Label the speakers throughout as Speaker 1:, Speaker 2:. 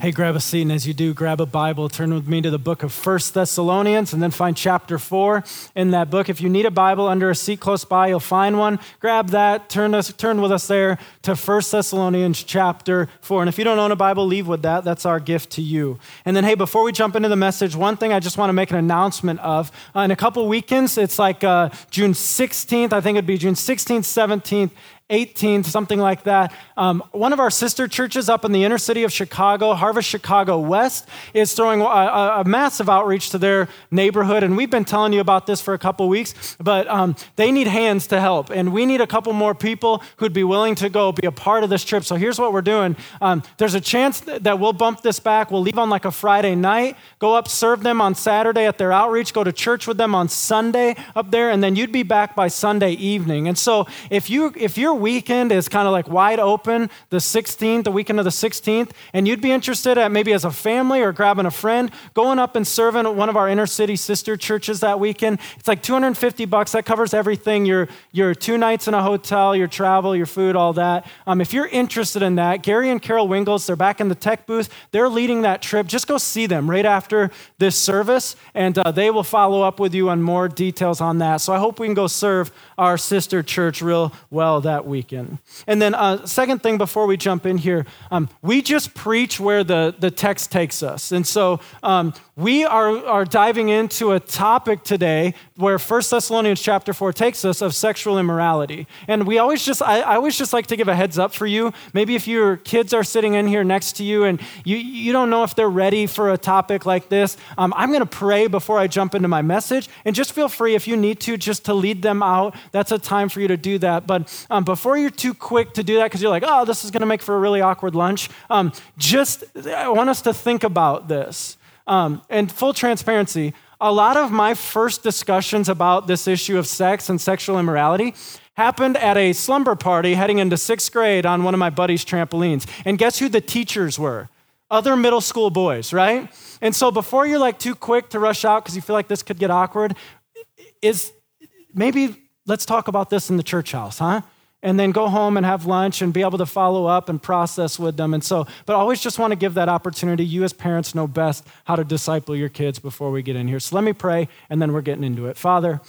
Speaker 1: Hey, grab a seat, and as you do, grab a Bible, turn with me to the book of First Thessalonians, and then find chapter 4 in that book. If you need a Bible under a seat close by, you'll find one. Grab that, turn, us, turn with us there to First Thessalonians chapter 4. And if you don't own a Bible, leave with that. That's our gift to you. And then, hey, before we jump into the message, one thing I just want to make an announcement of. Uh, in a couple weekends, it's like uh, June 16th, I think it'd be June 16th, 17th, 18th, something like that. Um, one of our sister churches up in the inner city of Chicago, Harvest Chicago West, is throwing a, a, a massive outreach to their neighborhood. And we've been telling you about this for a couple weeks, but um, they need hands to help. And we need a couple more people who'd be willing to go be a part of this trip. So here's what we're doing um, there's a chance that we'll bump this back. We'll leave on like a Friday night, go up, serve them on Saturday at their outreach, go to church with them on Sunday up there, and then you'd be back by Sunday evening. And so if you if you're weekend is kind of like wide open, the 16th, the weekend of the 16th, and you'd be interested at maybe as a family or grabbing a friend, going up and serving at one of our inner city sister churches that weekend, it's like 250 bucks. That covers everything your, your two nights in a hotel, your travel, your food, all that. Um, if you're interested in that, Gary and Carol Wingles, they're back in the tech booth. They're leading that trip. Just go see them right after this service, and uh, they will follow up with you on more details on that. So I hope we can go serve our sister church real well that weekend. And then, uh, second thing before we jump in here, um, we just preach where the, the text takes us. And so um, we are, are diving into a topic today where 1 Thessalonians chapter 4 takes us of sexual immorality. And we always just, I, I always just like to give a heads up for you. Maybe if your kids are sitting in here next to you and you, you don't know if they're ready for a topic like this, um, I'm going to pray before I jump into my message. And just feel free if you need to, just to lead them out. That's a time for you to do that. But um, before you're too quick to do that, because you're like, oh, this is going to make for a really awkward lunch, um, just I want us to think about this. Um, and full transparency, a lot of my first discussions about this issue of sex and sexual immorality happened at a slumber party heading into sixth grade on one of my buddy's trampolines. And guess who the teachers were? Other middle school boys, right? And so before you're like too quick to rush out because you feel like this could get awkward, is maybe let's talk about this in the church house, huh? And then go home and have lunch and be able to follow up and process with them. And so, but I always just want to give that opportunity. You, as parents, know best how to disciple your kids before we get in here. So let me pray, and then we're getting into it. Father,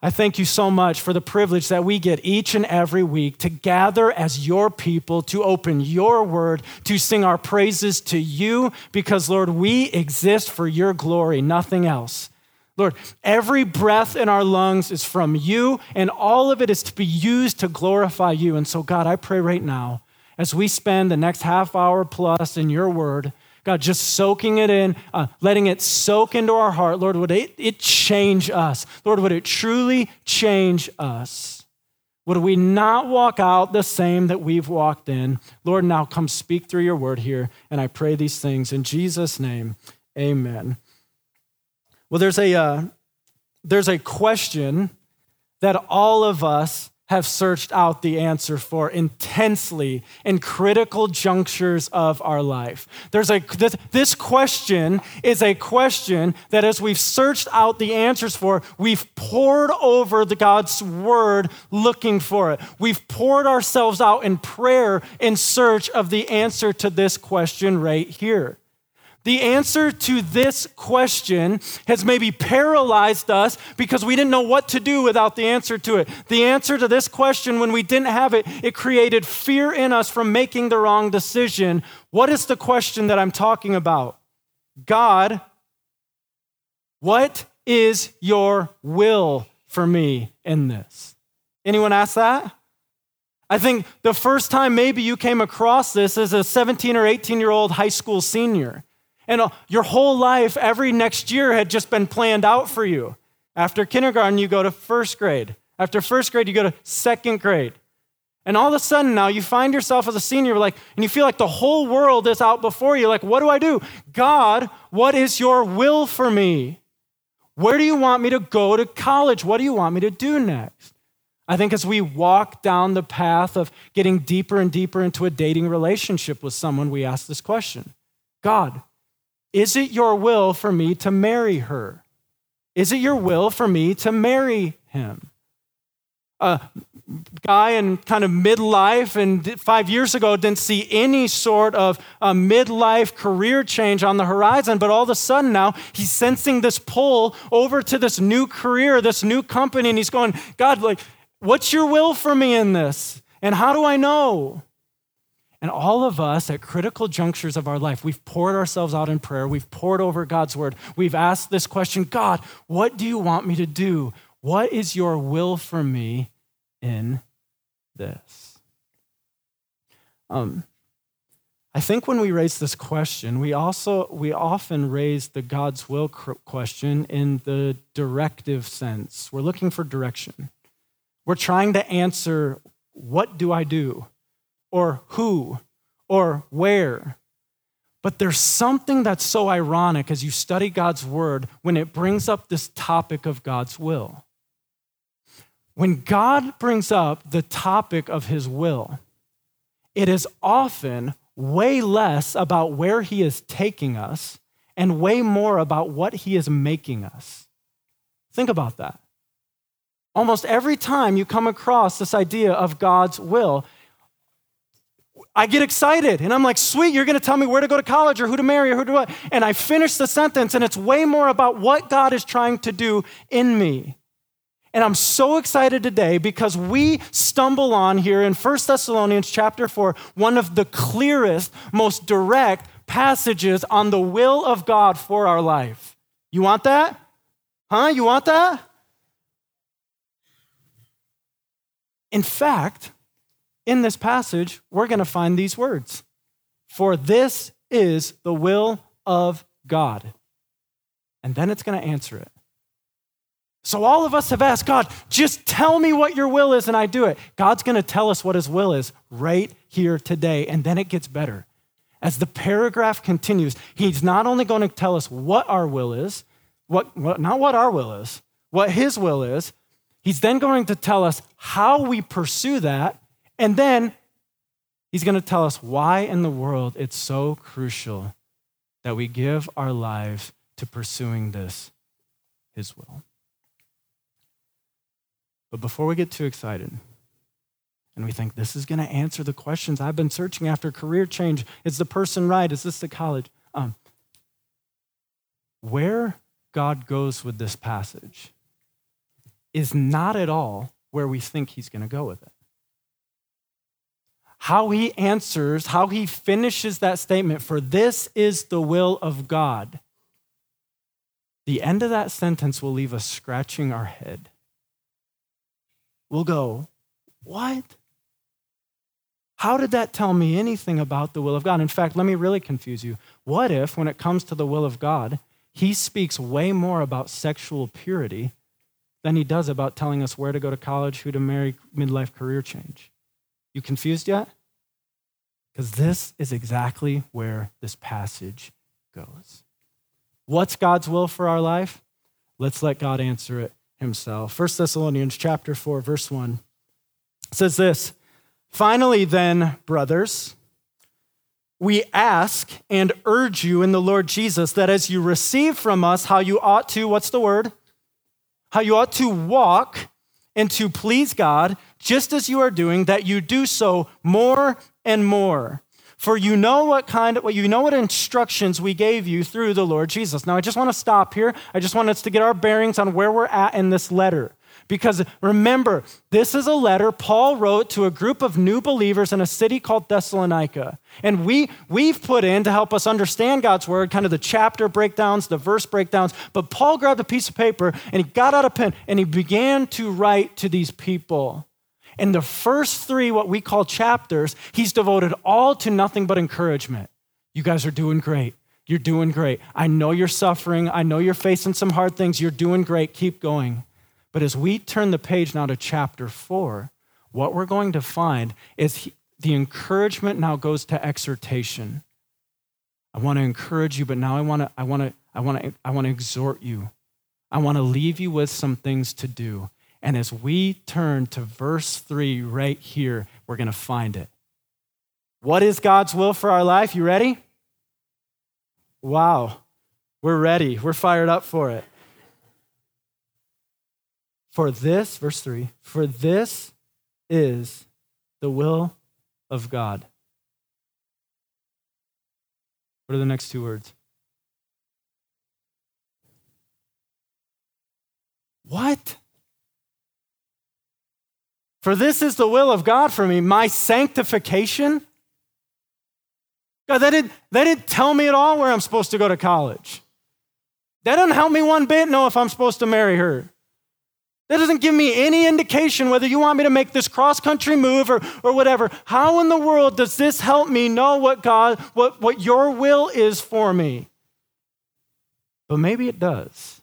Speaker 1: I thank you so much for the privilege that we get each and every week to gather as your people, to open your word, to sing our praises to you, because, Lord, we exist for your glory, nothing else. Lord, every breath in our lungs is from you, and all of it is to be used to glorify you. And so, God, I pray right now, as we spend the next half hour plus in your word, God, just soaking it in, uh, letting it soak into our heart, Lord, would it, it change us? Lord, would it truly change us? Would we not walk out the same that we've walked in? Lord, now come speak through your word here. And I pray these things in Jesus' name. Amen. Well, there's a, uh, there's a question that all of us have searched out the answer for intensely in critical junctures of our life. There's a this, this, question is a question that as we've searched out the answers for, we've poured over the God's word looking for it. We've pored ourselves out in prayer in search of the answer to this question right here. The answer to this question has maybe paralyzed us because we didn't know what to do without the answer to it. The answer to this question, when we didn't have it, it created fear in us from making the wrong decision. What is the question that I'm talking about? God, what is your will for me in this? Anyone ask that? I think the first time maybe you came across this as a 17 or 18 year old high school senior. And your whole life, every next year had just been planned out for you. After kindergarten, you go to first grade. After first grade, you go to second grade. And all of a sudden now you find yourself as a senior, like, and you feel like the whole world is out before you. Like, what do I do? God, what is your will for me? Where do you want me to go to college? What do you want me to do next? I think as we walk down the path of getting deeper and deeper into a dating relationship with someone, we ask this question God, is it your will for me to marry her? Is it your will for me to marry him? A guy in kind of midlife, and five years ago didn't see any sort of a midlife career change on the horizon. But all of a sudden now, he's sensing this pull over to this new career, this new company, and he's going, God, like, what's your will for me in this? And how do I know? And all of us at critical junctures of our life, we've poured ourselves out in prayer. We've pored over God's word. We've asked this question God, what do you want me to do? What is your will for me in this? Um, I think when we raise this question, we also we often raise the God's will question in the directive sense. We're looking for direction. We're trying to answer what do I do? Or who or where. But there's something that's so ironic as you study God's word when it brings up this topic of God's will. When God brings up the topic of his will, it is often way less about where he is taking us and way more about what he is making us. Think about that. Almost every time you come across this idea of God's will, I get excited and I'm like, sweet, you're going to tell me where to go to college or who to marry or who to what. And I finish the sentence and it's way more about what God is trying to do in me. And I'm so excited today because we stumble on here in 1 Thessalonians chapter 4, one of the clearest, most direct passages on the will of God for our life. You want that? Huh? You want that? In fact, in this passage, we're going to find these words For this is the will of God. And then it's going to answer it. So all of us have asked God, just tell me what your will is and I do it. God's going to tell us what his will is right here today. And then it gets better. As the paragraph continues, he's not only going to tell us what our will is, what, what, not what our will is, what his will is, he's then going to tell us how we pursue that and then he's going to tell us why in the world it's so crucial that we give our lives to pursuing this, his will. But before we get too excited, and we think this is going to answer the questions I've been searching after career change. Is the person right? Is this the college? Um, where God goes with this passage is not at all where we think he's going to go with it how he answers, how he finishes that statement, for this is the will of God, the end of that sentence will leave us scratching our head. We'll go, What? How did that tell me anything about the will of God? In fact, let me really confuse you. What if, when it comes to the will of God, he speaks way more about sexual purity than he does about telling us where to go to college, who to marry, midlife career change? You confused yet? Because this is exactly where this passage goes. What's God's will for our life? Let's let God answer it himself. 1 Thessalonians chapter 4 verse 1 says this, "Finally then, brothers, we ask and urge you in the Lord Jesus that as you receive from us how you ought to, what's the word? How you ought to walk and to please God, just as you are doing, that you do so more and more. For you know what kind of, well, you know what instructions we gave you through the Lord Jesus. Now, I just want to stop here. I just want us to get our bearings on where we're at in this letter. Because remember, this is a letter Paul wrote to a group of new believers in a city called Thessalonica. And we, we've put in to help us understand God's word, kind of the chapter breakdowns, the verse breakdowns. But Paul grabbed a piece of paper and he got out a pen and he began to write to these people. In the first three, what we call chapters, he's devoted all to nothing but encouragement. You guys are doing great. You're doing great. I know you're suffering. I know you're facing some hard things. You're doing great. Keep going. But as we turn the page now to chapter four, what we're going to find is he, the encouragement now goes to exhortation. I want to encourage you, but now I want to, I want to, I want to, I want to exhort you. I want to leave you with some things to do. And as we turn to verse three right here, we're going to find it. What is God's will for our life? You ready? Wow, we're ready. We're fired up for it. For this, verse three, for this is the will of God? What are the next two words? What? For this is the will of God for me, my sanctification. God, they didn't, that didn't tell me at all where I'm supposed to go to college. That doesn't help me one bit know if I'm supposed to marry her. That doesn't give me any indication whether you want me to make this cross country move or, or whatever. How in the world does this help me know what God, what, what your will is for me? But maybe it does.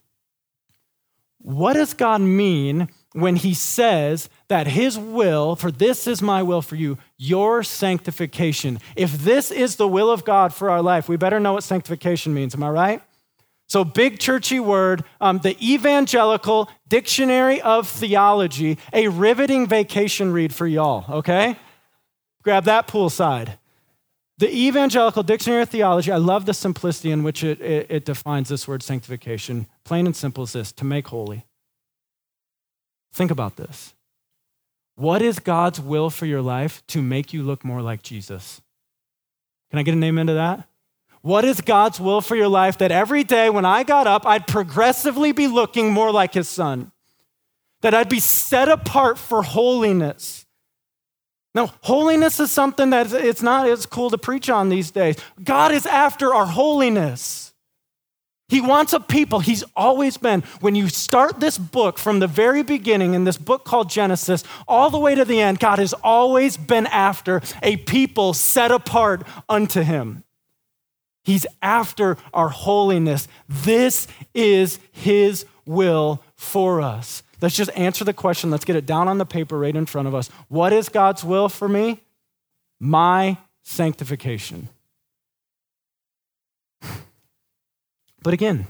Speaker 1: What does God mean when he says that his will, for this is my will for you, your sanctification? If this is the will of God for our life, we better know what sanctification means. Am I right? So, big churchy word, um, the Evangelical Dictionary of Theology, a riveting vacation read for y'all, okay? Grab that poolside. The Evangelical Dictionary of Theology, I love the simplicity in which it, it, it defines this word sanctification. Plain and simple is this to make holy. Think about this. What is God's will for your life to make you look more like Jesus? Can I get a name into that? What is God's will for your life that every day when I got up, I'd progressively be looking more like his son? That I'd be set apart for holiness. Now, holiness is something that it's not as cool to preach on these days. God is after our holiness. He wants a people, he's always been. When you start this book from the very beginning, in this book called Genesis, all the way to the end, God has always been after a people set apart unto him. He's after our holiness. This is His will for us. Let's just answer the question. Let's get it down on the paper right in front of us. What is God's will for me? My sanctification. But again,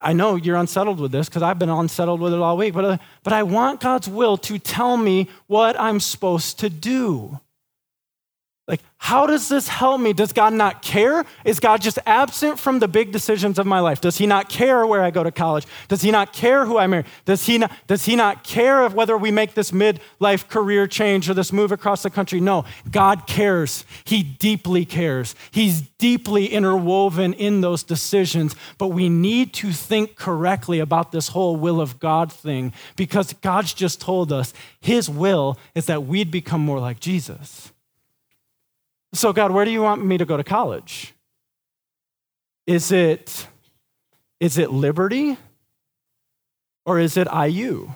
Speaker 1: I know you're unsettled with this because I've been unsettled with it all week, but, uh, but I want God's will to tell me what I'm supposed to do. Like, how does this help me? Does God not care? Is God just absent from the big decisions of my life? Does He not care where I go to college? Does He not care who I marry? Does He not, does he not care of whether we make this midlife career change or this move across the country? No, God cares. He deeply cares. He's deeply interwoven in those decisions. But we need to think correctly about this whole will of God thing because God's just told us His will is that we'd become more like Jesus. So, God, where do you want me to go to college? Is it, is it Liberty or is it IU?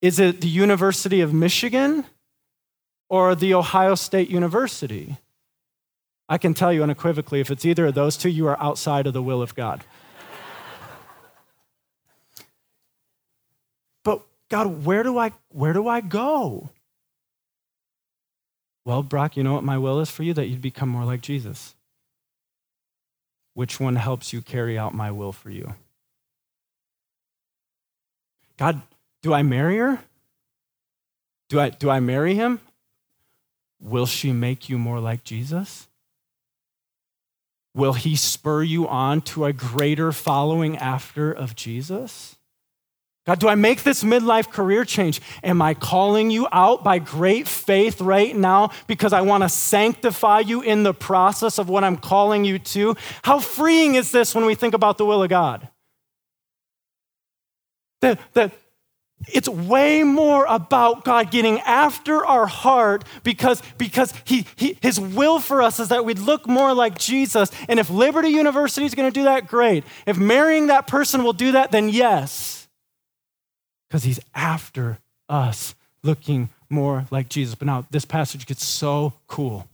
Speaker 1: Is it the University of Michigan or the Ohio State University? I can tell you unequivocally if it's either of those two, you are outside of the will of God. but God, where do I where do I go? Well, Brock, you know what my will is for you? That you'd become more like Jesus. Which one helps you carry out my will for you? God, do I marry her? Do I, do I marry him? Will she make you more like Jesus? Will he spur you on to a greater following after of Jesus? God, do I make this midlife career change? Am I calling you out by great faith right now because I want to sanctify you in the process of what I'm calling you to? How freeing is this when we think about the will of God? That, that it's way more about God getting after our heart because, because he, he, His will for us is that we'd look more like Jesus. And if Liberty University is going to do that, great. If marrying that person will do that, then yes because he's after us looking more like Jesus. But now this passage gets so cool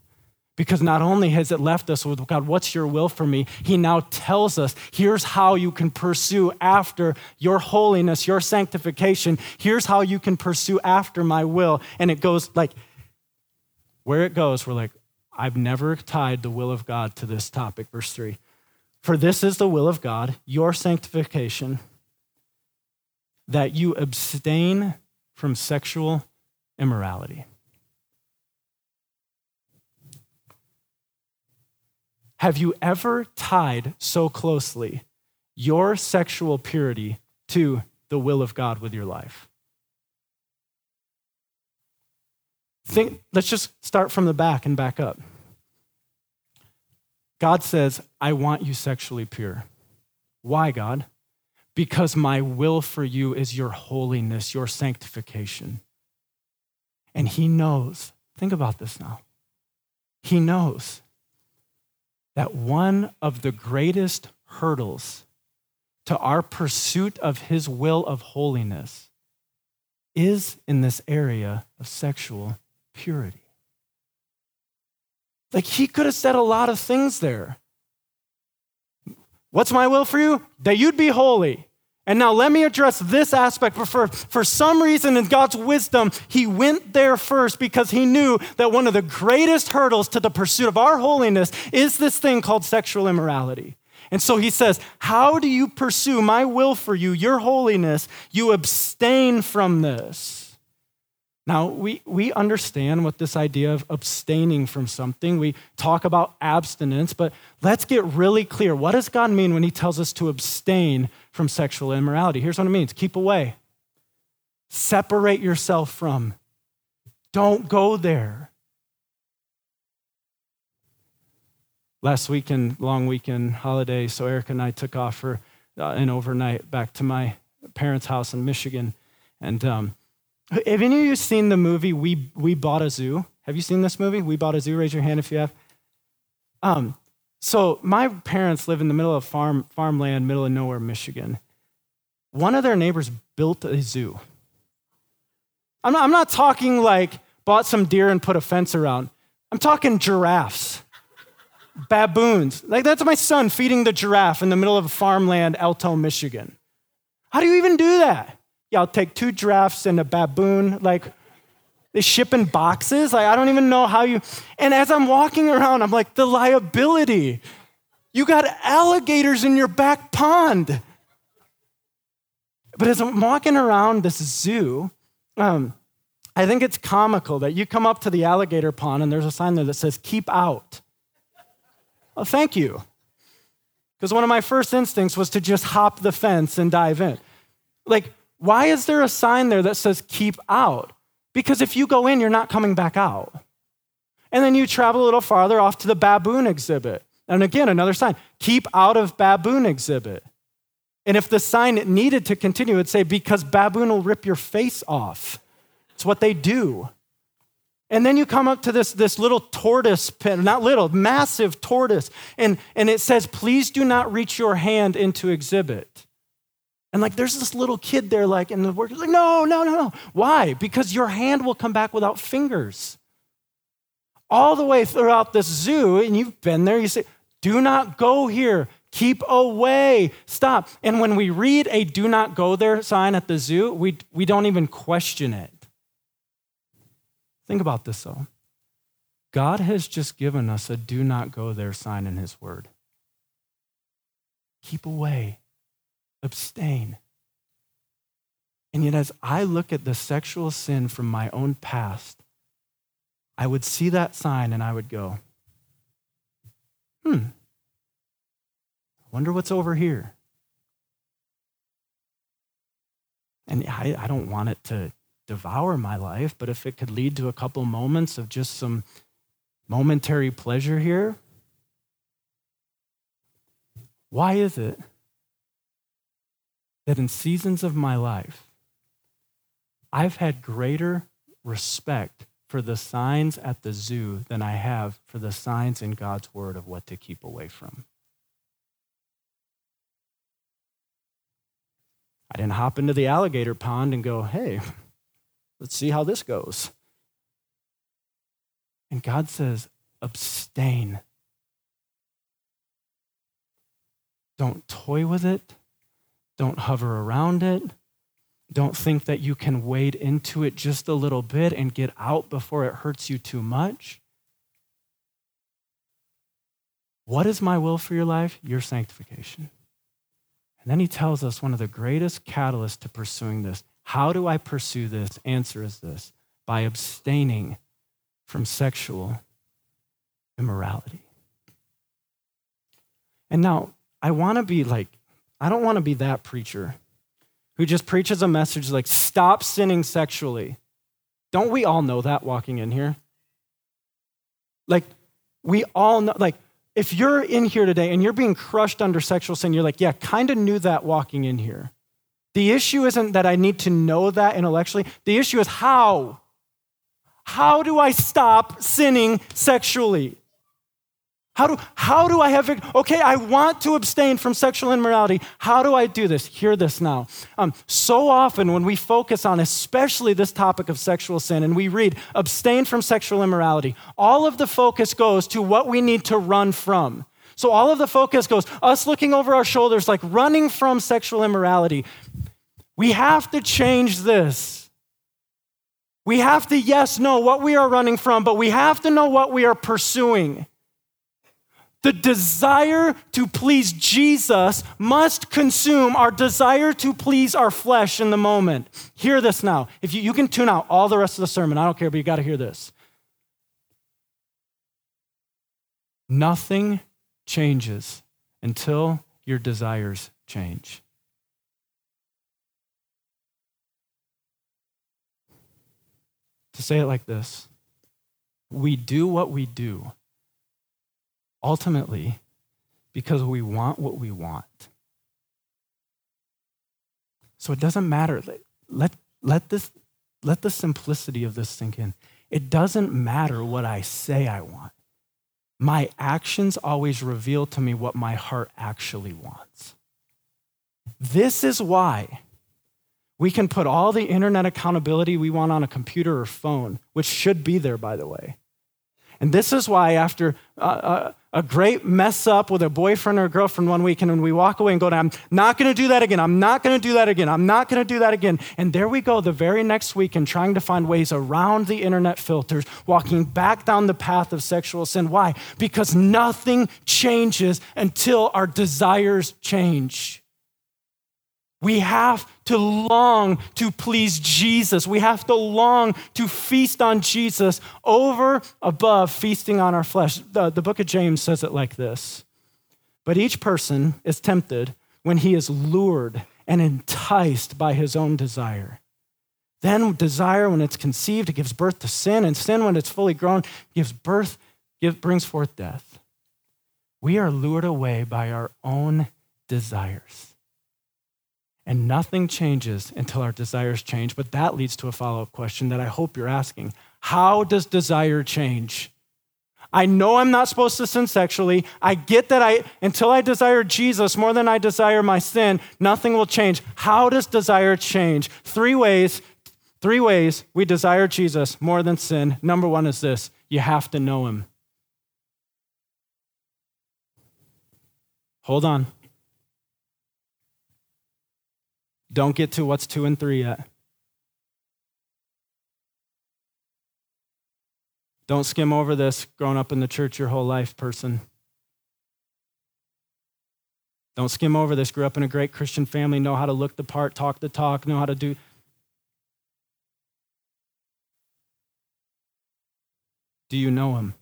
Speaker 1: because not only has it left us with God, what's your will for me? He now tells us here's how you can pursue after your holiness, your sanctification. Here's how you can pursue after my will. And it goes like, where it goes, we're like, I've never tied the will of God to this topic. Verse three. For this is the will of God, your sanctification that you abstain from sexual immorality. Have you ever tied so closely your sexual purity to the will of God with your life? Think, let's just start from the back and back up. God says, I want you sexually pure. Why, God? Because my will for you is your holiness, your sanctification. And He knows, think about this now. He knows that one of the greatest hurdles to our pursuit of His will of holiness is in this area of sexual purity. Like he could have said a lot of things there. What's my will for you? That you'd be holy. And now let me address this aspect. For, for some reason, in God's wisdom, he went there first because he knew that one of the greatest hurdles to the pursuit of our holiness is this thing called sexual immorality. And so he says, How do you pursue my will for you, your holiness? You abstain from this. Now, we, we understand what this idea of abstaining from something. We talk about abstinence, but let's get really clear. What does God mean when He tells us to abstain from sexual immorality? Here's what it means keep away, separate yourself from, don't go there. Last weekend, long weekend holiday, so Erica and I took off for uh, an overnight back to my parents' house in Michigan. And um, have any of you seen the movie We, we Bought a Zoo? Have you seen this movie? We Bought a Zoo? Raise your hand if you have. Um, so my parents live in the middle of farm, farmland, middle of nowhere, Michigan. One of their neighbors built a zoo. I'm not, I'm not talking like bought some deer and put a fence around. I'm talking giraffes, baboons. Like that's my son feeding the giraffe in the middle of farmland, Alto, Michigan. How do you even do that? Yeah, I'll take two giraffes and a baboon. Like, they ship in boxes. Like, I don't even know how you. And as I'm walking around, I'm like, the liability. You got alligators in your back pond. But as I'm walking around this zoo, um, I think it's comical that you come up to the alligator pond and there's a sign there that says, keep out. Well, thank you. Because one of my first instincts was to just hop the fence and dive in. Like, why is there a sign there that says keep out? Because if you go in, you're not coming back out. And then you travel a little farther off to the baboon exhibit. And again, another sign keep out of baboon exhibit. And if the sign needed to continue, it would say, because baboon will rip your face off. It's what they do. And then you come up to this, this little tortoise pen, not little, massive tortoise, and, and it says, please do not reach your hand into exhibit. And like, there's this little kid there, like, and the worker's like, no, no, no, no. Why? Because your hand will come back without fingers. All the way throughout this zoo, and you've been there, you say, do not go here. Keep away. Stop. And when we read a do not go there sign at the zoo, we, we don't even question it. Think about this though. God has just given us a do not go there sign in His word. Keep away abstain. And yet, as I look at the sexual sin from my own past, I would see that sign and I would go, hmm, I wonder what's over here. And I, I don't want it to devour my life, but if it could lead to a couple moments of just some momentary pleasure here, why is it that in seasons of my life, I've had greater respect for the signs at the zoo than I have for the signs in God's word of what to keep away from. I didn't hop into the alligator pond and go, hey, let's see how this goes. And God says, abstain. Don't toy with it. Don't hover around it. Don't think that you can wade into it just a little bit and get out before it hurts you too much. What is my will for your life? Your sanctification. And then he tells us one of the greatest catalysts to pursuing this. How do I pursue this? Answer is this by abstaining from sexual immorality. And now, I want to be like I don't want to be that preacher who just preaches a message like, stop sinning sexually. Don't we all know that walking in here? Like, we all know, like, if you're in here today and you're being crushed under sexual sin, you're like, yeah, kind of knew that walking in here. The issue isn't that I need to know that intellectually. The issue is how. How do I stop sinning sexually? How do, how do I have, okay, I want to abstain from sexual immorality. How do I do this? Hear this now. Um, so often when we focus on especially this topic of sexual sin and we read abstain from sexual immorality, all of the focus goes to what we need to run from. So all of the focus goes us looking over our shoulders like running from sexual immorality. We have to change this. We have to, yes, know what we are running from, but we have to know what we are pursuing. The desire to please Jesus must consume our desire to please our flesh in the moment. Hear this now. If you, you can tune out all the rest of the sermon, I don't care, but you got to hear this. Nothing changes until your desires change. To say it like this we do what we do ultimately because we want what we want. So it doesn't matter. Let, let, this, let the simplicity of this sink in. It doesn't matter what I say I want. My actions always reveal to me what my heart actually wants. This is why we can put all the internet accountability we want on a computer or phone, which should be there, by the way. And this is why, after uh, uh, a great mess up with a boyfriend or a girlfriend one week, and when we walk away and go, I'm not going to do that again. I'm not going to do that again. I'm not going to do that again. And there we go the very next week and trying to find ways around the internet filters, walking back down the path of sexual sin. Why? Because nothing changes until our desires change. We have to long to please Jesus. We have to long to feast on Jesus over above feasting on our flesh. The, the book of James says it like this But each person is tempted when he is lured and enticed by his own desire. Then desire, when it's conceived, it gives birth to sin, and sin, when it's fully grown, gives birth, give, brings forth death. We are lured away by our own desires. And nothing changes until our desires change. But that leads to a follow up question that I hope you're asking How does desire change? I know I'm not supposed to sin sexually. I get that I until I desire Jesus more than I desire my sin, nothing will change. How does desire change? Three ways, three ways we desire Jesus more than sin. Number 1 is this, you have to know him. Hold on. Don't get to what's two and three yet. Don't skim over this grown up in the church your whole life, person. Don't skim over this. Grew up in a great Christian family, know how to look the part, talk the talk, know how to do. Do you know him?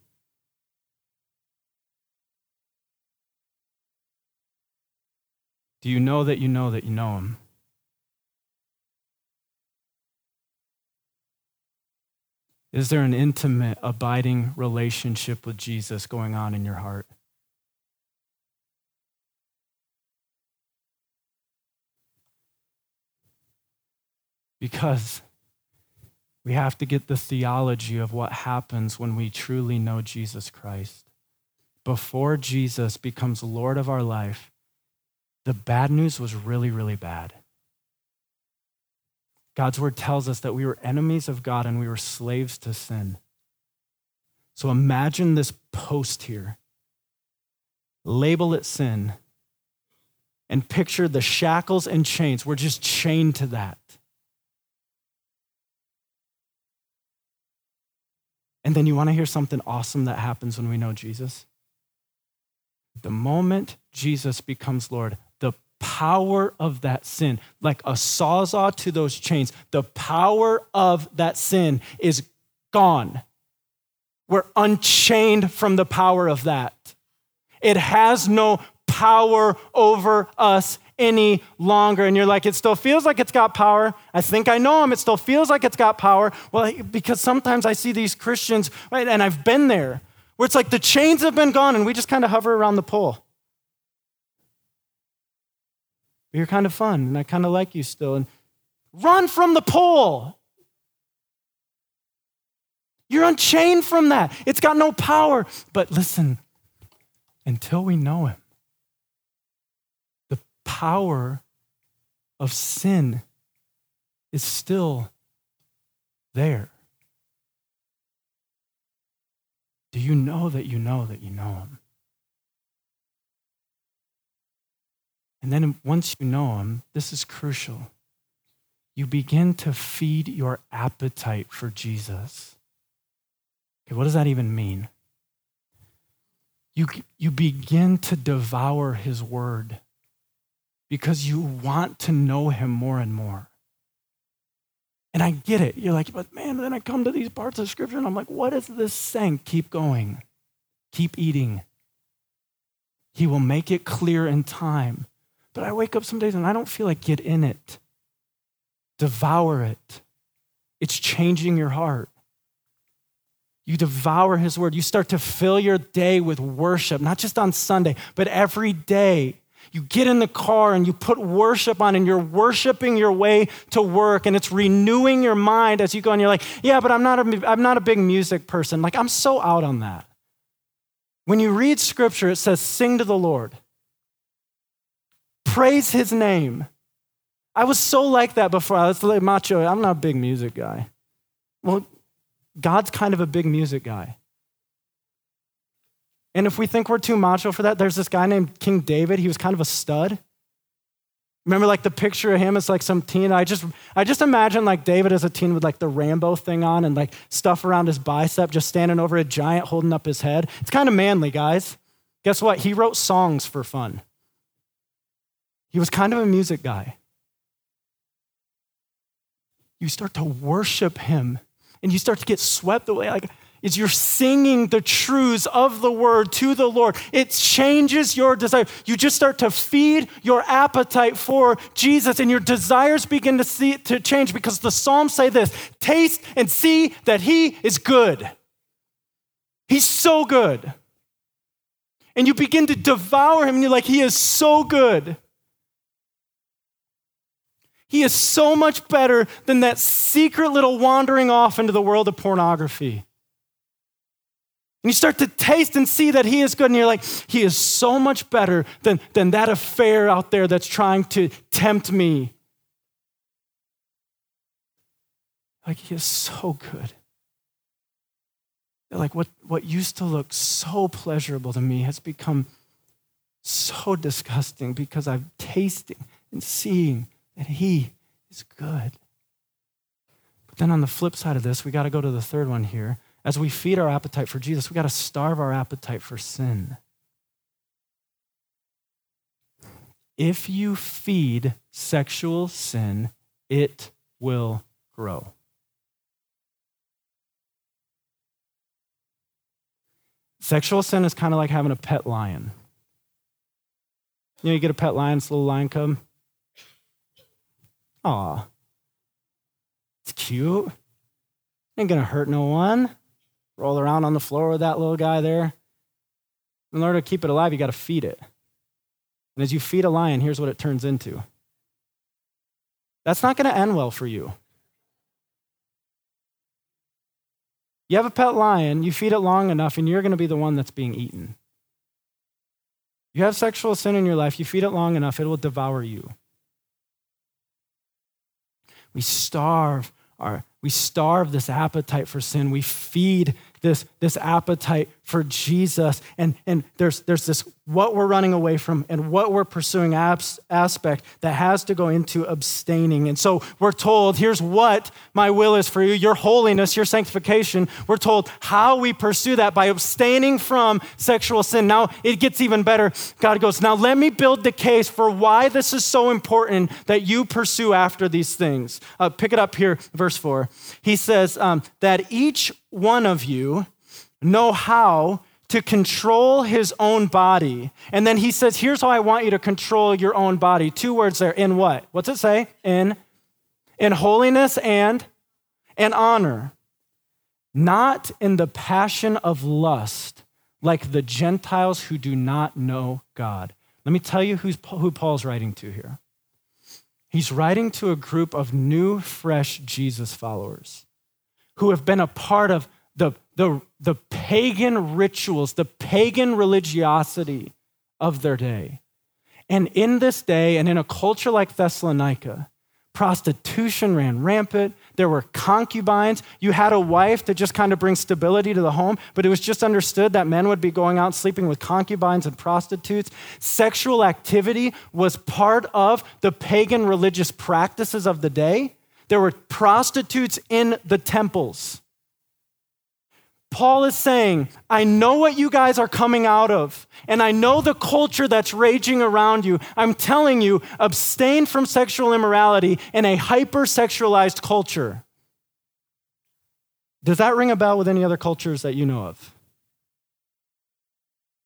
Speaker 1: Do you know that you know that you know him? Is there an intimate, abiding relationship with Jesus going on in your heart? Because we have to get the theology of what happens when we truly know Jesus Christ. Before Jesus becomes Lord of our life, the bad news was really, really bad. God's word tells us that we were enemies of God and we were slaves to sin. So imagine this post here. Label it sin. And picture the shackles and chains. We're just chained to that. And then you want to hear something awesome that happens when we know Jesus? The moment Jesus becomes Lord, power of that sin, like a sawzall to those chains, the power of that sin is gone. We're unchained from the power of that. It has no power over us any longer. And you're like, it still feels like it's got power. I think I know him. It still feels like it's got power. Well, because sometimes I see these Christians, right, and I've been there, where it's like the chains have been gone and we just kind of hover around the pole. But you're kind of fun, and I kind of like you still. And run from the pole. You're unchained from that. It's got no power. But listen, until we know Him, the power of sin is still there. Do you know that you know that you know Him? And then once you know Him, this is crucial. You begin to feed your appetite for Jesus. Okay, what does that even mean? You, you begin to devour his word because you want to know him more and more. And I get it. You're like, but man, then I come to these parts of scripture and I'm like, what is this saying? Keep going, keep eating. He will make it clear in time. But I wake up some days and I don't feel like get in it, devour it. It's changing your heart. You devour his word. You start to fill your day with worship, not just on Sunday, but every day. You get in the car and you put worship on, and you're worshiping your way to work, and it's renewing your mind as you go. And you're like, yeah, but I'm not a, I'm not a big music person. Like, I'm so out on that. When you read scripture, it says, sing to the Lord, praise his name. I was so like that before. I was like macho. I'm not a big music guy. Well, God's kind of a big music guy. And if we think we're too macho for that, there's this guy named King David. He was kind of a stud. Remember, like the picture of him as like some teen. I just, I just imagine like David as a teen with like the Rambo thing on and like stuff around his bicep, just standing over a giant holding up his head. It's kind of manly, guys. Guess what? He wrote songs for fun. He was kind of a music guy. You start to worship him and you start to get swept away. Like, is you're singing the truths of the word to the Lord. It changes your desire. You just start to feed your appetite for Jesus, and your desires begin to see to change because the Psalms say this: taste and see that he is good. He's so good. And you begin to devour him, and you're like, he is so good. He is so much better than that secret little wandering off into the world of pornography. And you start to taste and see that He is good, and you're like, He is so much better than, than that affair out there that's trying to tempt me. Like, He is so good. Like, what, what used to look so pleasurable to me has become so disgusting because I'm tasting and seeing that He is good. But then on the flip side of this, we got to go to the third one here. As we feed our appetite for Jesus, we got to starve our appetite for sin. If you feed sexual sin, it will grow. Sexual sin is kind of like having a pet lion. You know, you get a pet lion, it's a little lion cub. Aw. It's cute. Ain't gonna hurt no one. Roll around on the floor with that little guy there. In order to keep it alive, you gotta feed it. And as you feed a lion, here's what it turns into. That's not gonna end well for you. You have a pet lion, you feed it long enough, and you're gonna be the one that's being eaten. You have sexual sin in your life, you feed it long enough, it will devour you. We starve our, we starve this appetite for sin. We feed this, this appetite for Jesus. And, and there's, there's this what we're running away from and what we're pursuing abs- aspect that has to go into abstaining. And so we're told, here's what my will is for you your holiness, your sanctification. We're told how we pursue that by abstaining from sexual sin. Now it gets even better. God goes, now let me build the case for why this is so important that you pursue after these things. Uh, pick it up here, verse 4. He says um, that each one of you know how to control his own body. And then he says, Here's how I want you to control your own body. Two words there. In what? What's it say? In, in holiness and, and honor. Not in the passion of lust, like the Gentiles who do not know God. Let me tell you who's, who Paul's writing to here. He's writing to a group of new, fresh Jesus followers who have been a part of the, the, the pagan rituals, the pagan religiosity of their day. And in this day, and in a culture like Thessalonica, prostitution ran rampant. There were concubines. You had a wife to just kind of bring stability to the home, but it was just understood that men would be going out sleeping with concubines and prostitutes. Sexual activity was part of the pagan religious practices of the day. There were prostitutes in the temples. Paul is saying, I know what you guys are coming out of, and I know the culture that's raging around you. I'm telling you, abstain from sexual immorality in a hypersexualized culture. Does that ring a bell with any other cultures that you know of?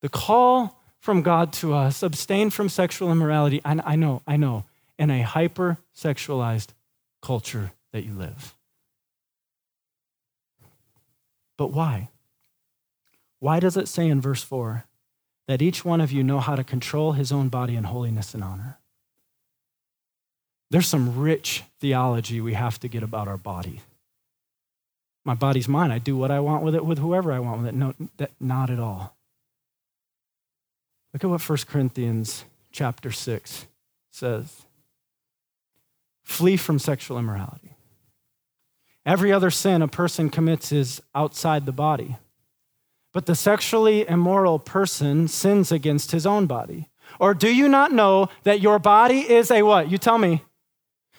Speaker 1: The call from God to us abstain from sexual immorality. I, I know, I know, in a hypersexualized culture that you live. But why? Why does it say in verse 4 that each one of you know how to control his own body in holiness and honor? There's some rich theology we have to get about our body. My body's mine. I do what I want with it, with whoever I want with it. No, that, not at all. Look at what 1 Corinthians chapter 6 says. Flee from sexual immorality. Every other sin a person commits is outside the body. But the sexually immoral person sins against his own body. Or do you not know that your body is a what? You tell me.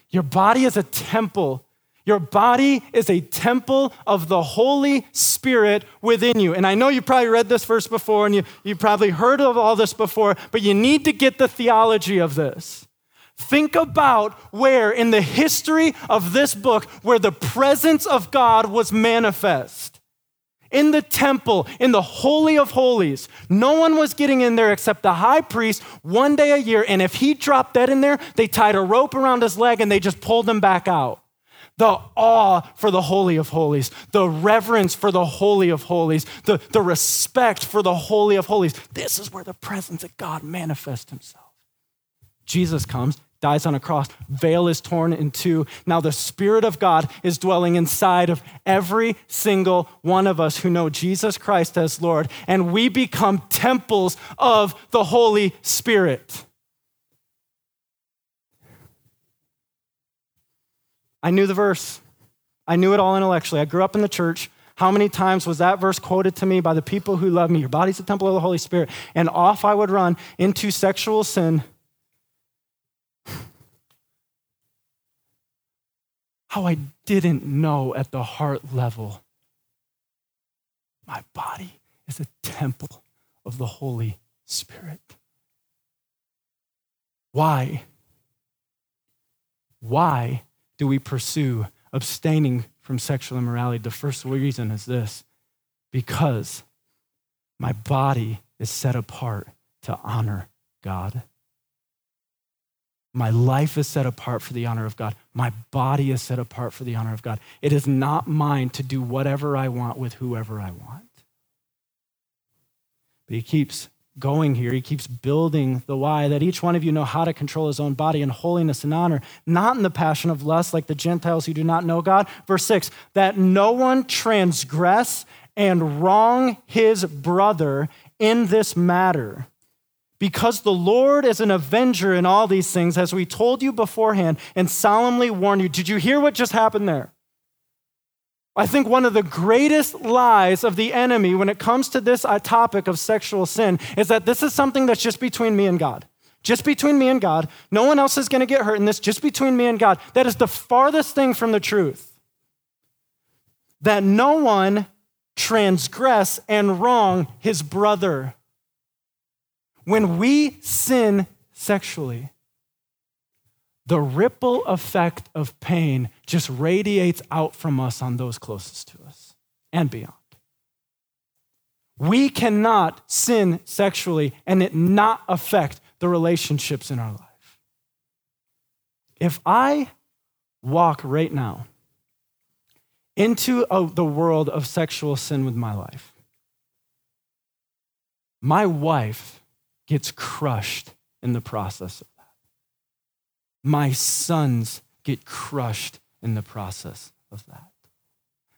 Speaker 1: Your body is a temple. Your body is a temple of the Holy Spirit within you. And I know you probably read this verse before and you, you probably heard of all this before, but you need to get the theology of this. Think about where in the history of this book where the presence of God was manifest. In the temple, in the Holy of Holies, no one was getting in there except the high priest one day a year. And if he dropped dead in there, they tied a rope around his leg and they just pulled him back out. The awe for the Holy of Holies, the reverence for the Holy of Holies, the, the respect for the Holy of Holies. This is where the presence of God manifests himself. Jesus comes, dies on a cross, veil is torn in two. Now the Spirit of God is dwelling inside of every single one of us who know Jesus Christ as Lord, and we become temples of the Holy Spirit. I knew the verse. I knew it all intellectually. I grew up in the church. How many times was that verse quoted to me by the people who love me? Your body's a temple of the Holy Spirit. And off I would run into sexual sin how I didn't know at the heart level my body is a temple of the Holy Spirit. Why? Why do we pursue abstaining from sexual immorality? The first reason is this because my body is set apart to honor God. My life is set apart for the honor of God. My body is set apart for the honor of God. It is not mine to do whatever I want with whoever I want. But he keeps going here. He keeps building the why that each one of you know how to control his own body in holiness and honor, not in the passion of lust like the Gentiles who do not know God. Verse 6 that no one transgress and wrong his brother in this matter because the Lord is an avenger in all these things, as we told you beforehand and solemnly warned you. Did you hear what just happened there? I think one of the greatest lies of the enemy when it comes to this uh, topic of sexual sin is that this is something that's just between me and God. Just between me and God. No one else is going to get hurt in this, just between me and God. That is the farthest thing from the truth. That no one transgress and wrong his brother. When we sin sexually, the ripple effect of pain just radiates out from us on those closest to us and beyond. We cannot sin sexually and it not affect the relationships in our life. If I walk right now into a, the world of sexual sin with my life, my wife gets crushed in the process of that. My sons get crushed in the process of that.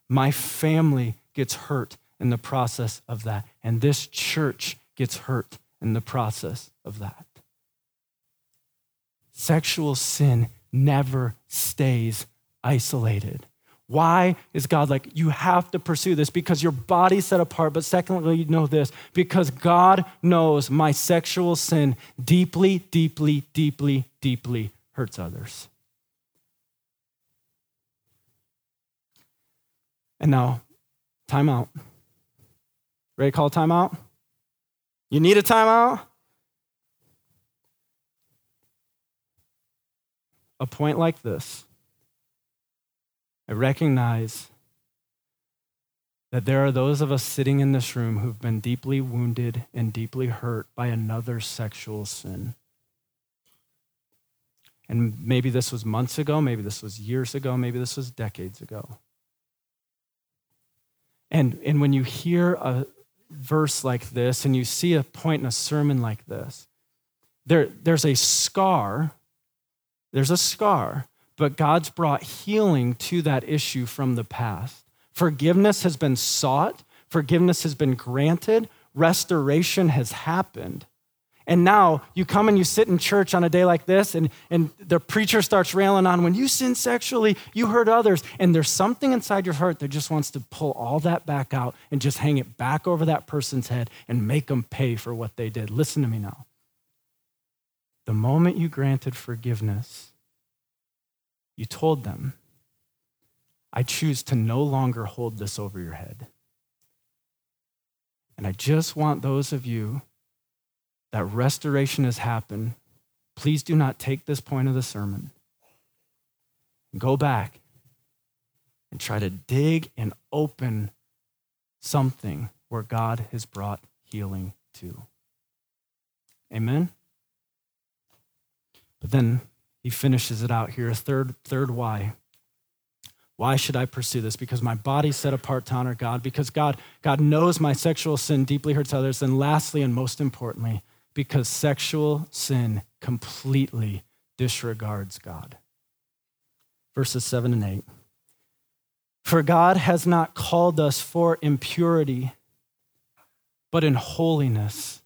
Speaker 1: My family gets hurt in the process of that. And this church gets hurt in the process of that. Sexual sin never stays isolated. Why is God like, you have to pursue this? Because your body's set apart. But secondly, you know this because God knows my sexual sin deeply, deeply, deeply, deeply hurts others. And now, time out. Ready to call timeout? You need a timeout? A point like this, I recognize that there are those of us sitting in this room who've been deeply wounded and deeply hurt by another sexual sin. And maybe this was months ago, maybe this was years ago, maybe this was decades ago. And, and when you hear a, verse like this and you see a point in a sermon like this, there, there's a scar. There's a scar, but God's brought healing to that issue from the past. Forgiveness has been sought, forgiveness has been granted, restoration has happened. And now you come and you sit in church on a day like this, and, and the preacher starts railing on when you sin sexually, you hurt others. And there's something inside your heart that just wants to pull all that back out and just hang it back over that person's head and make them pay for what they did. Listen to me now. The moment you granted forgiveness, you told them, I choose to no longer hold this over your head. And I just want those of you that restoration has happened, please do not take this point of the sermon. Go back and try to dig and open something where God has brought healing to. Amen? But then he finishes it out here. A third, third why. Why should I pursue this? Because my body's set apart to honor God, because God, God knows my sexual sin deeply hurts others. And lastly, and most importantly, because sexual sin completely disregards God. Verses 7 and 8. For God has not called us for impurity, but in holiness.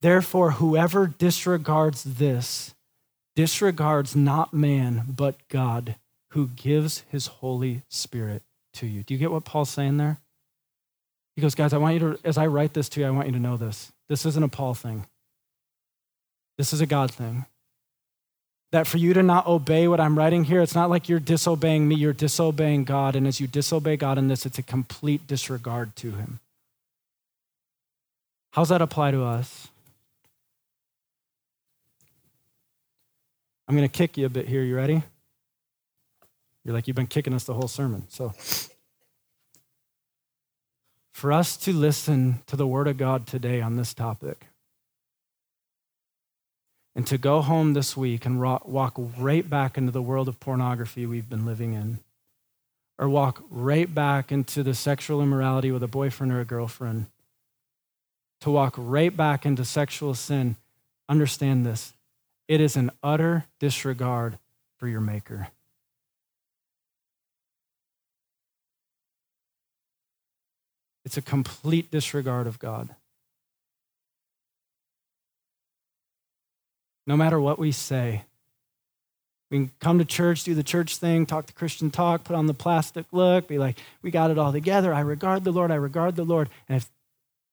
Speaker 1: Therefore, whoever disregards this disregards not man, but God, who gives his Holy Spirit to you. Do you get what Paul's saying there? He goes, Guys, I want you to, as I write this to you, I want you to know this. This isn't a Paul thing, this is a God thing. That for you to not obey what I'm writing here, it's not like you're disobeying me, you're disobeying God. And as you disobey God in this, it's a complete disregard to Him. How's that apply to us? I'm going to kick you a bit here. You ready? You're like, you've been kicking us the whole sermon. So, for us to listen to the Word of God today on this topic and to go home this week and walk right back into the world of pornography we've been living in, or walk right back into the sexual immorality with a boyfriend or a girlfriend, to walk right back into sexual sin, understand this. It is an utter disregard for your Maker. It's a complete disregard of God. No matter what we say, we can come to church, do the church thing, talk the Christian talk, put on the plastic look, be like, we got it all together. I regard the Lord. I regard the Lord. And if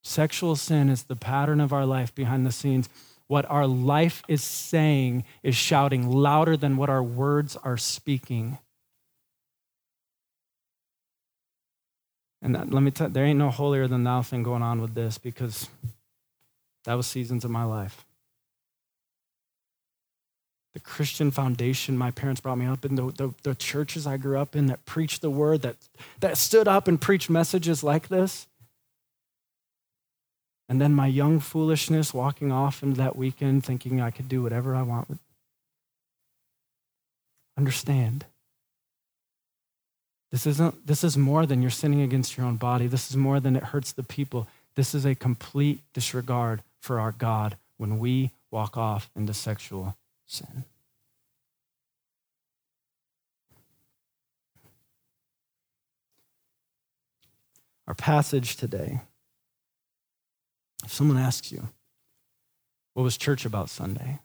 Speaker 1: sexual sin is the pattern of our life behind the scenes, what our life is saying is shouting louder than what our words are speaking. And that, let me tell you, there ain't no holier than thou thing going on with this because that was seasons of my life. The Christian foundation my parents brought me up in, the, the, the churches I grew up in that preached the word, that, that stood up and preached messages like this, And then my young foolishness walking off into that weekend thinking I could do whatever I want. Understand. This isn't this is more than you're sinning against your own body. This is more than it hurts the people. This is a complete disregard for our God when we walk off into sexual sin. Our passage today. If someone asks you, what was church about Sunday?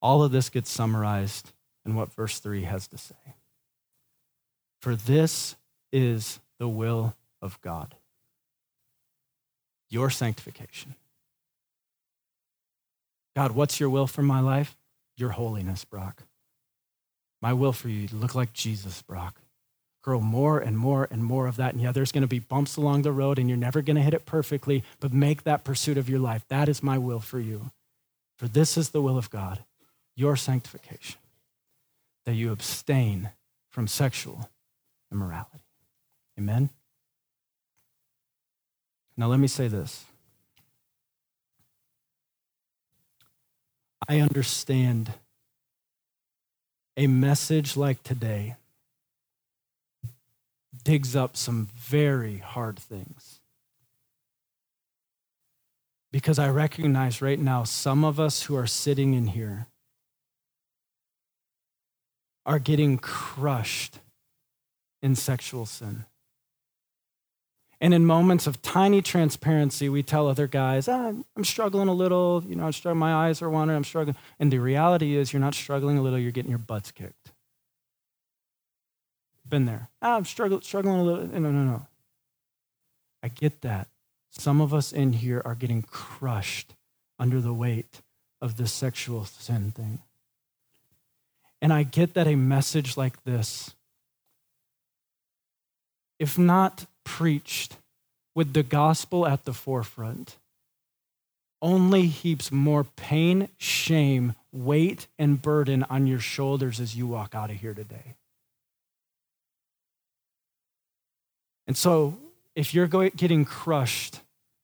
Speaker 1: All of this gets summarized in what verse 3 has to say. For this is the will of God your sanctification. God, what's your will for my life? Your holiness, Brock. My will for you to look like Jesus, Brock. Grow more and more and more of that. And yeah, there's going to be bumps along the road and you're never going to hit it perfectly, but make that pursuit of your life. That is my will for you. For this is the will of God, your sanctification, that you abstain from sexual immorality. Amen? Now, let me say this. I understand a message like today digs up some very hard things. Because I recognize right now, some of us who are sitting in here are getting crushed in sexual sin. And in moments of tiny transparency, we tell other guys, ah, I'm struggling a little, you know, I'm struggling, my eyes are wandering, I'm struggling. And the reality is, you're not struggling a little, you're getting your butts kicked. Been there. Ah, I'm struggling, struggling a little. No, no, no. I get that. Some of us in here are getting crushed under the weight of this sexual sin thing. And I get that a message like this if not preached with the gospel at the forefront, only heaps more pain, shame, weight, and burden on your shoulders as you walk out of here today. And so, if you're getting crushed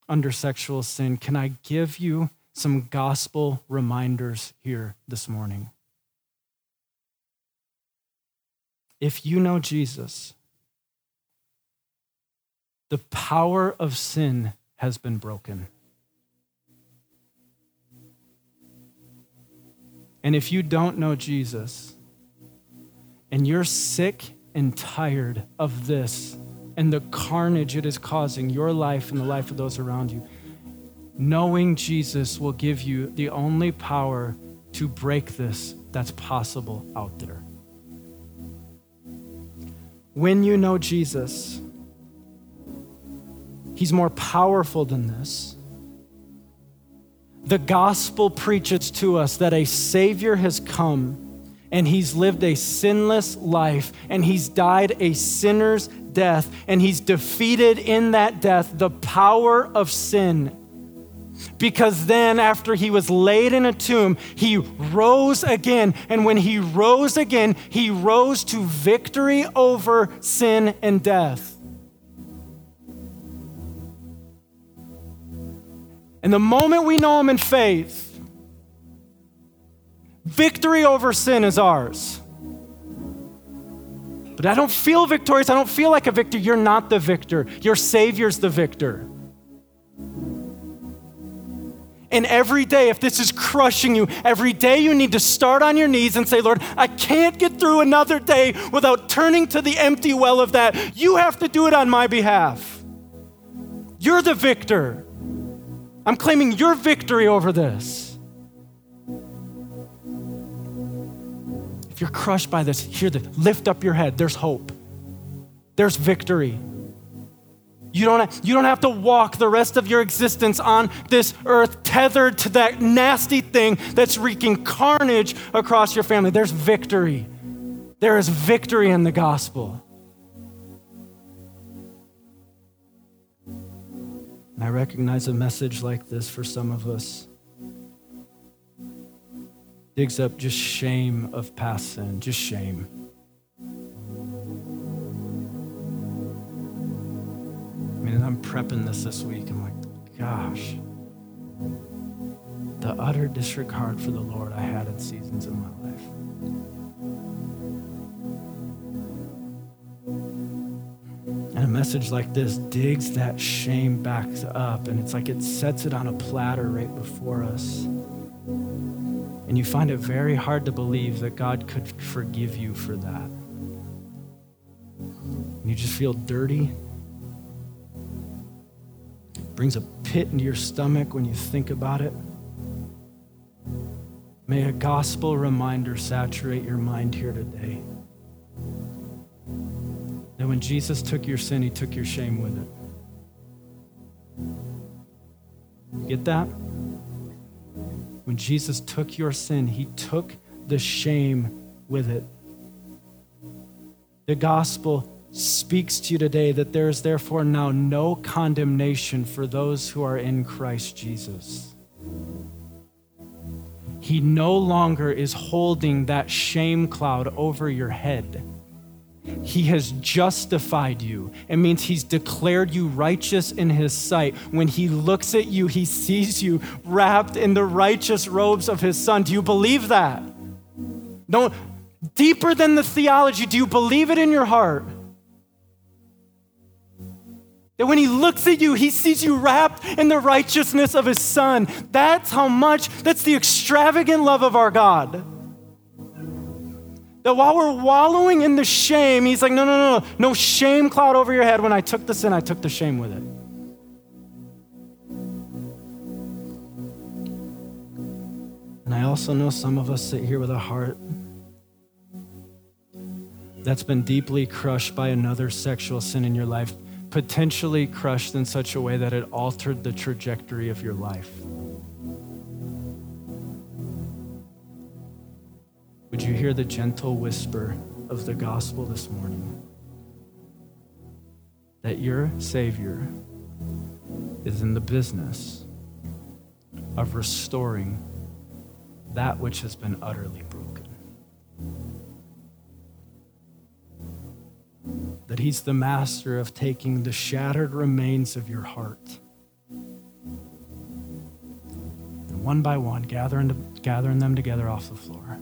Speaker 1: under sexual sin, can I give you some gospel reminders here this morning? If you know Jesus, the power of sin has been broken. And if you don't know Jesus and you're sick and tired of this and the carnage it is causing your life and the life of those around you, knowing Jesus will give you the only power to break this that's possible out there. When you know Jesus, He's more powerful than this. The gospel preaches to us that a Savior has come and he's lived a sinless life and he's died a sinner's death and he's defeated in that death the power of sin. Because then, after he was laid in a tomb, he rose again. And when he rose again, he rose to victory over sin and death. And the moment we know Him in faith, victory over sin is ours. But I don't feel victorious. I don't feel like a victor. You're not the victor. Your Savior's the victor. And every day, if this is crushing you, every day you need to start on your knees and say, Lord, I can't get through another day without turning to the empty well of that. You have to do it on my behalf. You're the victor. I'm claiming your victory over this. You're crushed by this, hear this. Lift up your head. There's hope. There's victory. You don't, you don't have to walk the rest of your existence on this earth tethered to that nasty thing that's wreaking carnage across your family. There's victory. There is victory in the gospel. And I recognize a message like this for some of us digs up just shame of past sin, just shame. I mean, I'm prepping this this week. I'm like, gosh. The utter disregard for the Lord I had in seasons of my life. And a message like this digs that shame back up, and it's like it sets it on a platter right before us. And you find it very hard to believe that God could forgive you for that. And you just feel dirty. It brings a pit into your stomach when you think about it. May a gospel reminder saturate your mind here today. That when Jesus took your sin, he took your shame with it. Get that? When Jesus took your sin, he took the shame with it. The gospel speaks to you today that there is therefore now no condemnation for those who are in Christ Jesus. He no longer is holding that shame cloud over your head. He has justified you. It means He's declared you righteous in His sight. When He looks at you, He sees you wrapped in the righteous robes of His Son. Do you believe that? Don't, deeper than the theology, do you believe it in your heart? That when he looks at you, he sees you wrapped in the righteousness of his son. That's how much, that's the extravagant love of our God. That while we're wallowing in the shame, he's like, no, no, no, no shame cloud over your head. When I took the sin, I took the shame with it. And I also know some of us sit here with a heart that's been deeply crushed by another sexual sin in your life, potentially crushed in such a way that it altered the trajectory of your life. Would you hear the gentle whisper of the gospel this morning? That your Savior is in the business of restoring that which has been utterly broken. That He's the master of taking the shattered remains of your heart and one by one gathering, gathering them together off the floor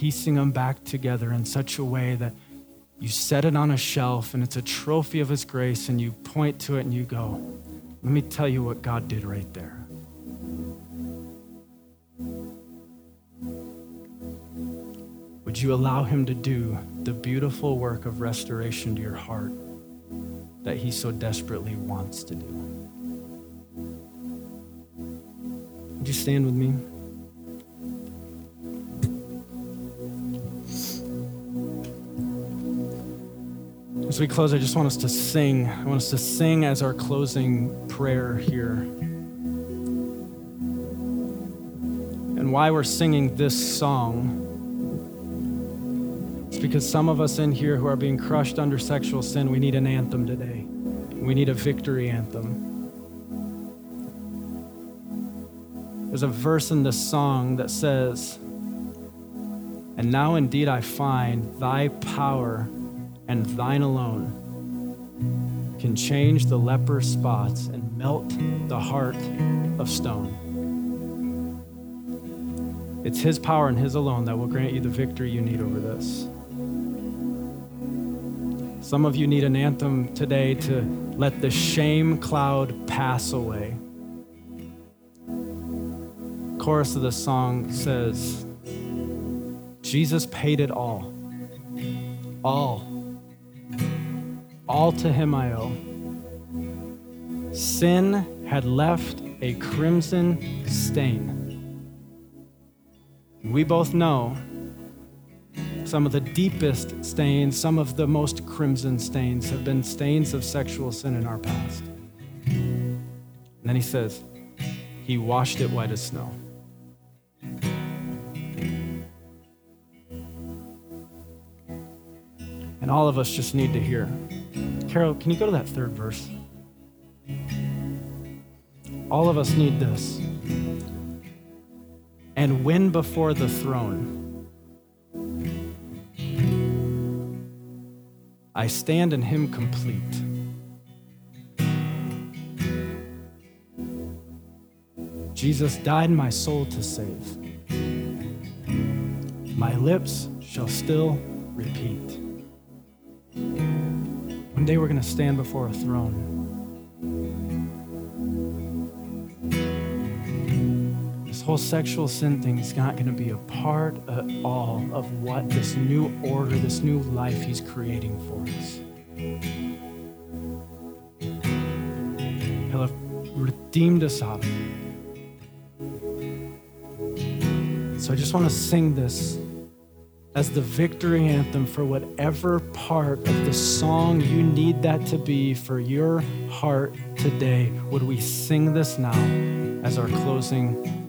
Speaker 1: piecing them back together in such a way that you set it on a shelf and it's a trophy of His grace, and you point to it and you go, Let me tell you what God did right there. Would you allow Him to do the beautiful work of restoration to your heart that He so desperately wants to do? Would you stand with me? As we close, I just want us to sing. I want us to sing as our closing prayer here. And why we're singing this song is because some of us in here who are being crushed under sexual sin, we need an anthem today. We need a victory anthem. There's a verse in this song that says, And now indeed I find thy power and thine alone can change the leper spots and melt the heart of stone. It's His power and His alone that will grant you the victory you need over this. Some of you need an anthem today to let the shame cloud pass away. Chorus of the song says, Jesus paid it all. All all to him I owe. Sin had left a crimson stain. We both know some of the deepest stains, some of the most crimson stains have been stains of sexual sin in our past. And then he says, He washed it white as snow. And all of us just need to hear Carol, can you go to that third verse? All of us need this. And when before the throne, I stand in him complete. Jesus died my soul to save. My lips shall still repeat. Day we're going to stand before a throne. This whole sexual sin thing is not going to be a part at all of what this new order, this new life He's creating for us. He'll have redeemed us out of it. So I just want to sing this as the victory anthem for whatever part of the song you need that to be for your heart today. Would we sing this now as our closing